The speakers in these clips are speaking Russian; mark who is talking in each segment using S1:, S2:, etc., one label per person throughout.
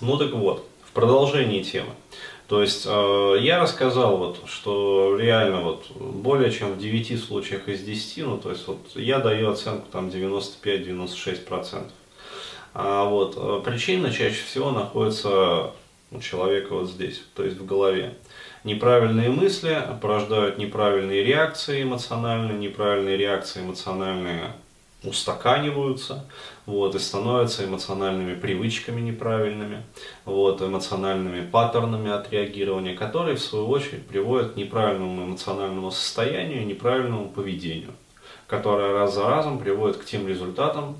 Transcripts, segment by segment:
S1: Ну так вот, в продолжении темы. То есть э, я рассказал, вот, что реально вот, более чем в 9 случаях из 10, ну то есть вот, я даю оценку там 95-96%. А вот, э, причина чаще всего находится у человека вот здесь, то есть в голове. Неправильные мысли порождают неправильные реакции эмоциональные, неправильные реакции эмоциональные устаканиваются, вот, и становятся эмоциональными привычками неправильными, вот, эмоциональными паттернами отреагирования, которые в свою очередь приводят к неправильному эмоциональному состоянию, неправильному поведению, которое раз за разом приводит к тем результатам,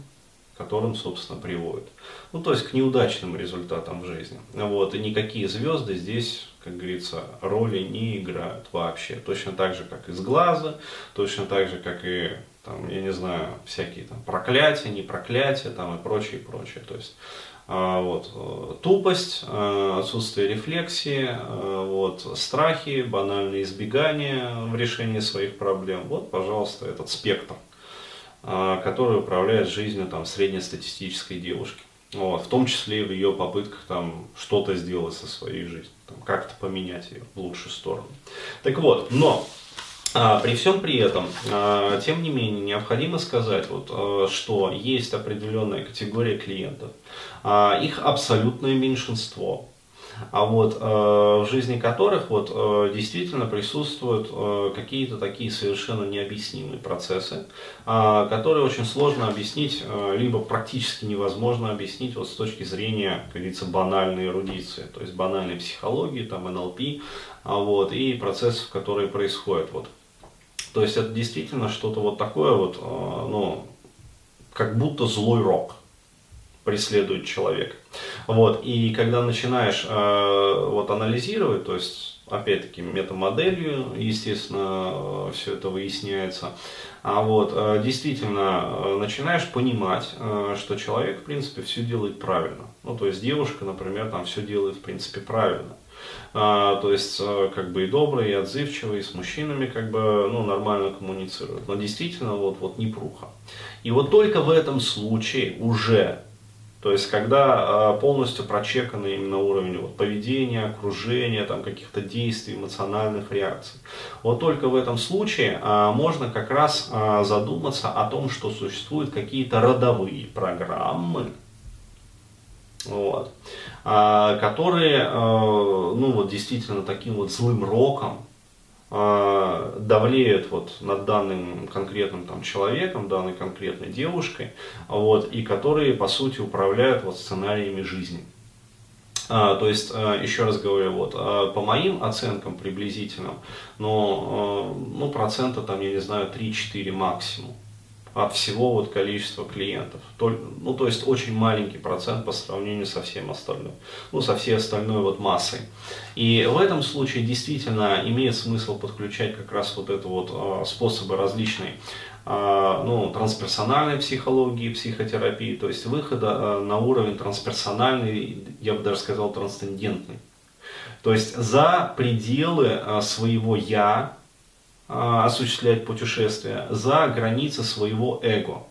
S1: которым, собственно, приводит. Ну, то есть к неудачным результатам в жизни. Вот, и никакие звезды здесь, как говорится, роли не играют вообще. Точно так же, как и с глаза, точно так же, как и там, я не знаю, всякие там проклятия, не проклятия, там и прочее, прочее. То есть а, вот, э, тупость, э, отсутствие рефлексии, э, вот, страхи, банальное избегание в решении своих проблем. Вот, пожалуйста, этот спектр, который управляет жизнью там, среднестатистической девушки. Вот, в том числе и в ее попытках там что-то сделать со своей жизнью, там, как-то поменять ее в лучшую сторону. Так вот, но а, при всем при этом, а, тем не менее, необходимо сказать, вот, а, что есть определенная категория клиентов, их абсолютное меньшинство, а вот в жизни которых вот действительно присутствуют какие-то такие совершенно необъяснимые процессы, которые очень сложно объяснить, либо практически невозможно объяснить вот с точки зрения, как говорится, банальной эрудиции, то есть банальной психологии, там НЛП, вот, и процессов, которые происходят. Вот. То есть это действительно что-то вот такое вот, э, ну, как будто злой рок преследует человека. Вот, и когда начинаешь э, вот анализировать, то есть опять-таки метамоделью, естественно, э, все это выясняется, а вот действительно начинаешь понимать, что человек, в принципе, все делает правильно. Ну, то есть девушка, например, там все делает, в принципе, правильно. А, то есть а, как бы и добрый, и отзывчивый, и с мужчинами как бы ну, нормально коммуницирует. Но действительно вот, вот непруха. И вот только в этом случае уже то есть, когда а, полностью прочеканы именно уровень вот, поведения, окружения, там, каких-то действий, эмоциональных реакций. Вот только в этом случае а, можно как раз а, задуматься о том, что существуют какие-то родовые программы, вот, а, которые, а, ну вот действительно таким вот злым роком давлеют вот над данным конкретным там человеком, данной конкретной девушкой, вот, и которые по сути управляют вот сценариями жизни. А, то есть, еще раз говорю, вот, по моим оценкам приблизительным, но, ну, процента там, я не знаю, 3-4 максимум от всего вот количества клиентов. Ну, то есть очень маленький процент по сравнению со всем остальным. Ну, со всей остальной вот массой. И в этом случае действительно имеет смысл подключать как раз вот это вот а, способы различные а, ну, трансперсональной психологии, психотерапии, то есть выхода а, на уровень трансперсональный, я бы даже сказал, трансцендентный. То есть за пределы своего «я», осуществлять путешествия за границы своего эго.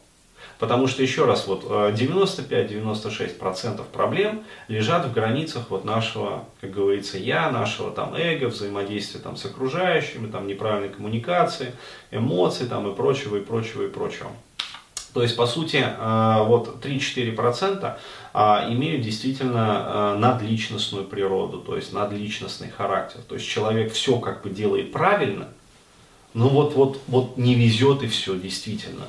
S1: Потому что, еще раз, вот 95-96% проблем лежат в границах вот нашего, как говорится, я, нашего там эго, взаимодействия там с окружающими, там неправильной коммуникации, эмоций там и прочего, и прочего, и прочего. То есть, по сути, а, вот 3-4% а, имеют действительно надличностную природу, то есть надличностный характер. То есть человек все как бы делает правильно, ну вот, вот, вот не везет и все, действительно.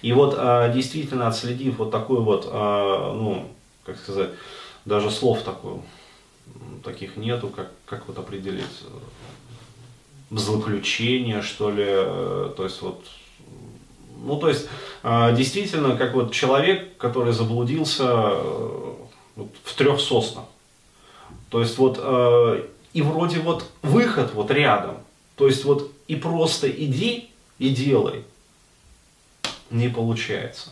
S1: И вот а, действительно отследив вот такой вот, а, ну, как сказать, даже слов такой, таких нету, как, как вот определить, злоключение, что ли, то есть вот, ну то есть а, действительно, как вот человек, который заблудился вот, в трех соснах, то есть вот, и вроде вот выход вот рядом, то есть вот и просто иди и делай не получается.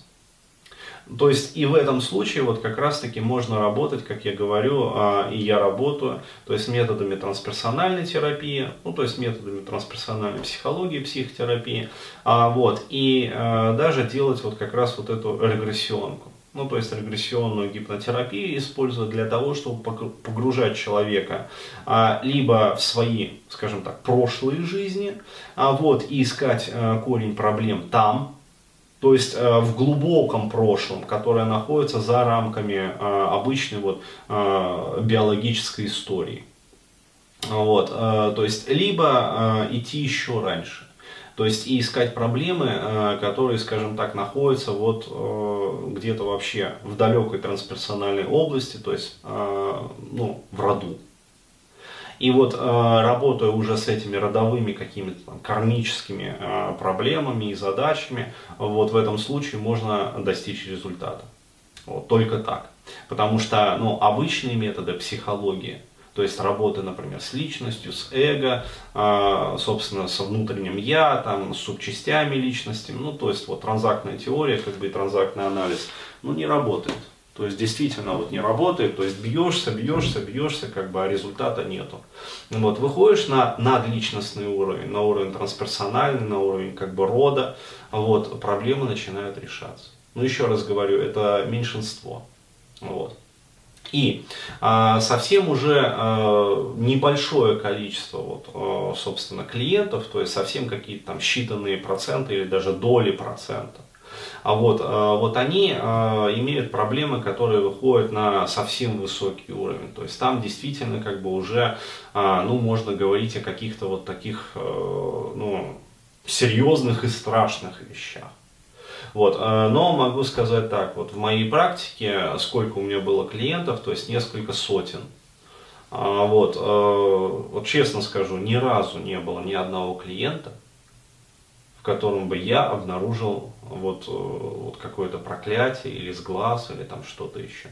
S1: То есть и в этом случае вот как раз таки можно работать, как я говорю, а, и я работаю, то есть методами трансперсональной терапии, ну то есть методами трансперсональной психологии, психотерапии, а, вот, и а, даже делать вот как раз вот эту регрессионку. Ну то есть регрессионную гипнотерапию используют для того, чтобы погружать человека а, либо в свои, скажем так, прошлые жизни, а, вот, и искать а, корень проблем там, то есть а, в глубоком прошлом, которое находится за рамками а, обычной вот, а, биологической истории. Вот, а, то есть либо а, идти еще раньше. То есть и искать проблемы, э, которые, скажем так, находятся вот э, где-то вообще в далекой трансперсональной области, то есть э, ну, в роду. И вот работая уже с этими родовыми какими-то там кармическими проблемами и задачами, вот в этом случае можно достичь результата. Вот, только так. Потому что ну, обычные методы психологии, то есть работы, например, с личностью, с эго, а, собственно, со внутренним я, там, с субчастями личности, ну, то есть вот транзактная теория, как бы и транзактный анализ, ну, не работает. То есть действительно вот не работает, то есть бьешься, бьешься, бьешься, как бы, а результата нету. Вот, выходишь на надличностный уровень, на уровень трансперсональный, на уровень как бы рода, вот, проблемы начинают решаться. Ну, еще раз говорю, это меньшинство. Вот. И а, совсем уже а, небольшое количество, вот, а, собственно, клиентов, то есть совсем какие-то там считанные проценты или даже доли процента, а вот, вот они имеют проблемы, которые выходят на совсем высокий уровень. То есть там действительно как бы уже, ну, можно говорить о каких-то вот таких, ну, серьезных и страшных вещах. Вот. Э, но могу сказать так, вот в моей практике, сколько у меня было клиентов, то есть несколько сотен. А, вот, э, вот честно скажу, ни разу не было ни одного клиента, в котором бы я обнаружил вот, э, вот какое-то проклятие или сглаз или там что-то еще.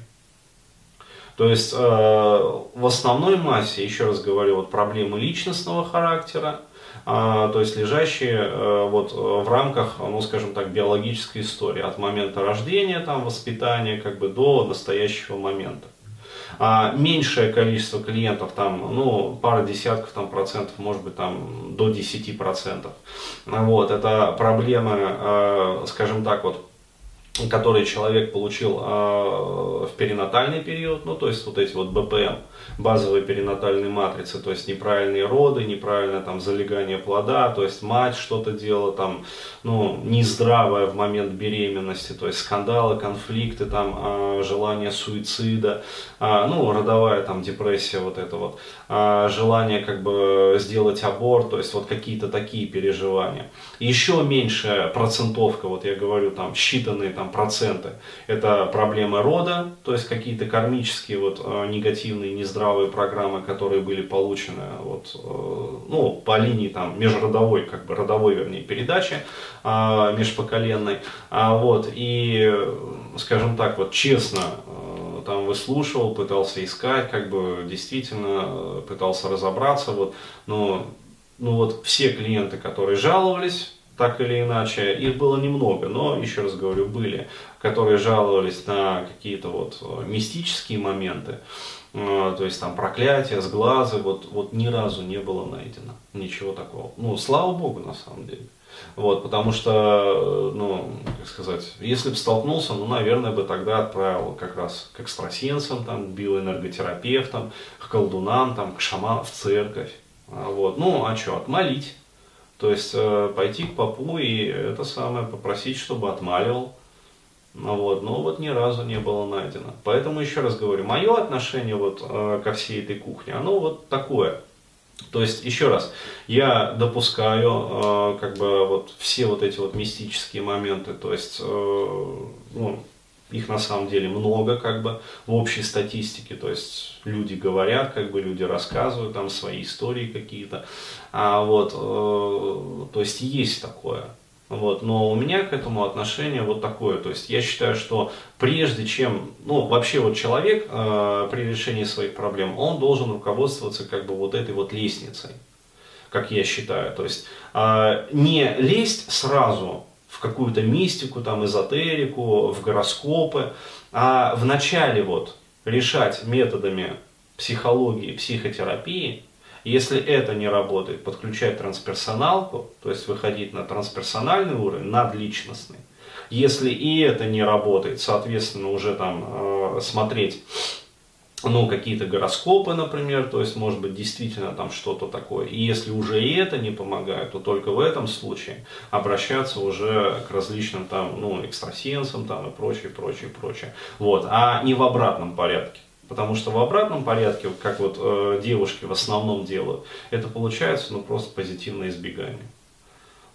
S1: То есть э, в основной массе, еще раз говорю, вот проблемы личностного характера, то есть лежащие э, вот в рамках, ну скажем так, биологической истории, от момента рождения, там, воспитания, как бы до настоящего момента. А меньшее количество клиентов, там, ну, пара десятков там, процентов, может быть, там, до 10 процентов. Вот, это проблемы, э, скажем так, вот, которые человек получил э, в перинатальный период, ну, то есть вот эти вот БПМ, базовые перинатальные матрицы, то есть неправильные роды, неправильное там залегание плода, то есть мать что-то делала там, ну, нездравая в момент беременности, то есть скандалы, конфликты, там, э, желание суицида, э, ну, родовая там депрессия, вот это вот, желание как бы сделать аборт, то есть вот какие-то такие переживания. Еще меньшая процентовка, вот я говорю, там, считанные там проценты, это проблемы рода, то есть какие-то кармические вот негативные, нездравые здравые программы, которые были получены вот, э, ну, по линии там, межродовой, как бы родовой, вернее, передачи а, межпоколенной. А, вот, и, скажем так, вот честно, э, там выслушивал, пытался искать, как бы действительно э, пытался разобраться, вот, но ну вот все клиенты, которые жаловались, так или иначе, их было немного, но, еще раз говорю, были, которые жаловались на какие-то вот мистические моменты, а, то есть там проклятие, сглазы, вот, вот ни разу не было найдено, ничего такого. Ну, слава богу, на самом деле. Вот, потому что, ну, как сказать, если бы столкнулся, ну, наверное, бы тогда отправил как раз к экстрасенсам, там, к биоэнерготерапевтам, к колдунам, там, к шаманам, в церковь. А, вот. Ну, а что, отмолить. То есть э, пойти к попу и это самое попросить, чтобы отмаливал. Ну вот, но вот ни разу не было найдено. Поэтому еще раз говорю, мое отношение вот э, ко всей этой кухне, оно вот такое. То есть, еще раз, я допускаю э, как бы вот все вот эти вот мистические моменты, то есть, э, ну, их на самом деле много как бы в общей статистике, то есть люди говорят, как бы люди рассказывают там свои истории какие-то, а вот, э, то есть есть такое. Вот, но у меня к этому отношение вот такое. То есть я считаю, что прежде чем, ну вообще вот человек э, при решении своих проблем, он должен руководствоваться как бы вот этой вот лестницей, как я считаю. То есть э, не лезть сразу в какую-то мистику, там, эзотерику, в гороскопы, а вначале вот решать методами психологии, психотерапии, если это не работает, подключать трансперсоналку, то есть выходить на трансперсональный уровень, надличностный. Если и это не работает, соответственно, уже там э, смотреть ну, какие-то гороскопы, например, то есть, может быть, действительно там что-то такое. И если уже и это не помогает, то только в этом случае обращаться уже к различным там, ну, экстрасенсам там и прочее, прочее, прочее. Вот, а не в обратном порядке. Потому что в обратном порядке, как вот э, девушки в основном делают, это получается ну просто позитивное избегание.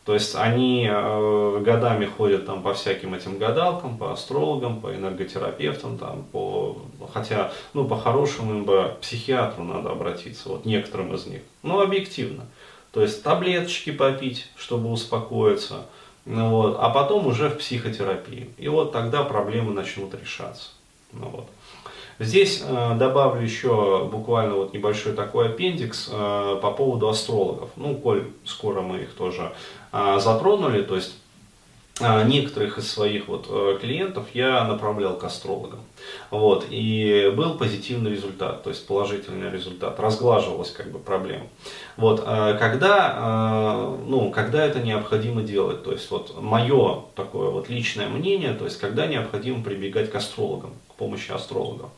S1: То есть они э, годами ходят там по всяким этим гадалкам, по астрологам, по энерготерапевтам, там, по, хотя, ну, по-хорошему им бы психиатру надо обратиться, вот некоторым из них. Ну, объективно. То есть таблеточки попить, чтобы успокоиться, ну, вот, а потом уже в психотерапию. И вот тогда проблемы начнут решаться. Ну, вот. Здесь э, добавлю еще буквально вот небольшой такой аппендикс э, по поводу астрологов. Ну, коль скоро мы их тоже затронули, то есть некоторых из своих вот э, клиентов я направлял к астрологам. Вот, и был позитивный результат, то есть положительный результат, разглаживалась как бы проблема. Вот, э, когда, ну, когда это необходимо делать, то есть вот мое такое вот личное мнение, то есть когда необходимо прибегать к астрологам помощи астрологов.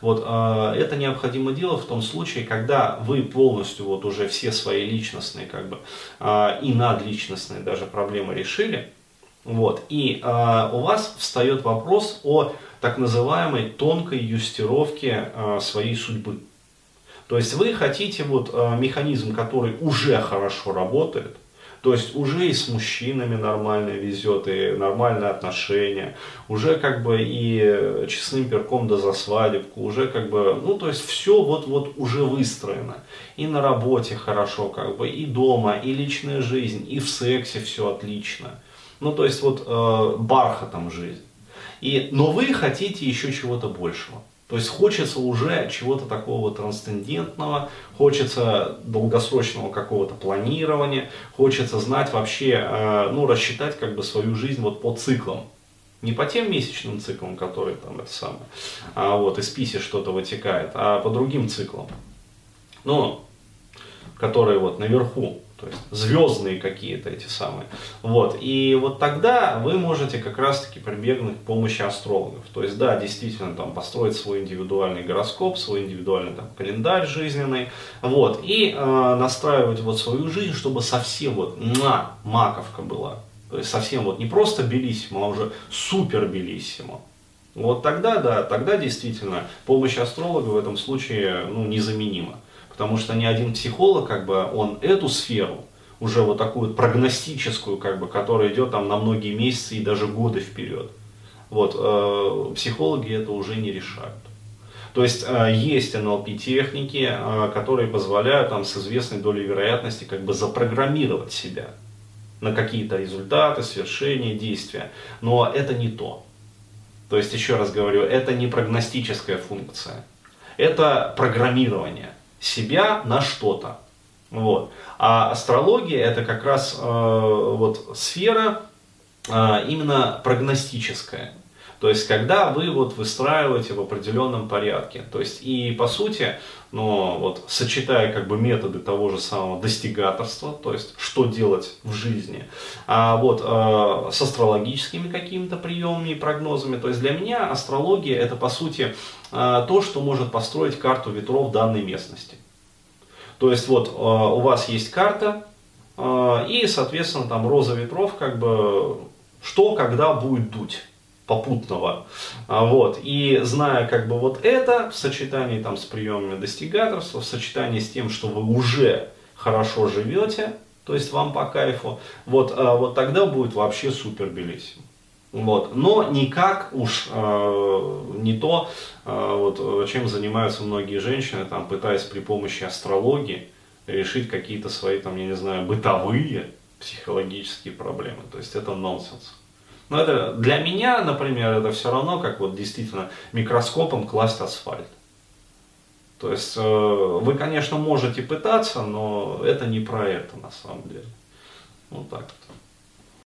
S1: Вот, э, это необходимо делать в том случае, когда вы полностью вот уже все свои личностные как бы, э, и надличностные даже проблемы решили, вот, и э, у вас встает вопрос о так называемой тонкой юстировке э, своей судьбы. То есть вы хотите вот э, механизм, который уже хорошо работает, то есть уже и с мужчинами нормально везет, и нормальные отношения, уже как бы и честным перком да за свадебку, уже как бы, ну то есть все вот-вот уже выстроено. И на работе хорошо как бы, и дома, и личная жизнь, и в сексе все отлично. Ну то есть вот э, бархатом жизнь. И, но вы хотите еще чего-то большего. То есть хочется уже чего-то такого трансцендентного, хочется долгосрочного какого-то планирования, хочется знать вообще, э, ну, рассчитать как бы свою жизнь вот по циклам. Не по тем месячным циклам, которые там это самое, а вот из писи что-то вытекает, а по другим циклам. Ну, которые вот наверху то есть звездные какие-то эти самые. Вот. И вот тогда вы можете как раз-таки прибегнуть к помощи астрологов. То есть, да, действительно, там, построить свой индивидуальный гороскоп, свой индивидуальный там, календарь жизненный, вот, и э, настраивать вот свою жизнь, чтобы совсем вот на маковка была. То есть совсем вот не просто белиссимо, а уже супер белиссимо. Вот тогда, да, тогда действительно помощь астролога в этом случае ну, незаменима. Потому что ни один психолог, как бы, он эту сферу, уже вот такую прогностическую, как бы, которая идет там на многие месяцы и даже годы вперед. Вот, э, психологи это уже не решают. То есть э, есть NLP-техники, э, которые позволяют там, с известной долей вероятности как бы запрограммировать себя на какие-то результаты, свершения, действия. Но это не то. То есть, еще раз говорю, это не прогностическая функция. Это программирование себя на что-то. Вот. А астрология это как раз э, вот сфера э, именно прогностическая. То есть, когда вы вот выстраиваете в определенном порядке. То есть, и по сути, ну, вот, сочетая как бы методы того же самого достигаторства, то есть, что делать в жизни, а вот э, с астрологическими какими-то приемами и прогнозами. То есть, для меня астрология это, по сути, э, то, что может построить карту ветров данной местности. То есть, вот, э, у вас есть карта, э, и, соответственно, там роза ветров, как бы, что, когда будет дуть попутного. А, вот. И зная как бы вот это в сочетании там с приемами достигаторства, в сочетании с тем, что вы уже хорошо живете, то есть вам по кайфу, вот, а, вот тогда будет вообще супер белиссимо. Вот. Но никак уж э, не то, э, вот, чем занимаются многие женщины, там, пытаясь при помощи астрологии решить какие-то свои, там, я не знаю, бытовые психологические проблемы. То есть это нонсенс. Но это для меня, например, это все равно, как вот действительно микроскопом класть асфальт. То есть э, вы, конечно, можете пытаться, но это не про это на самом деле. Вот так вот.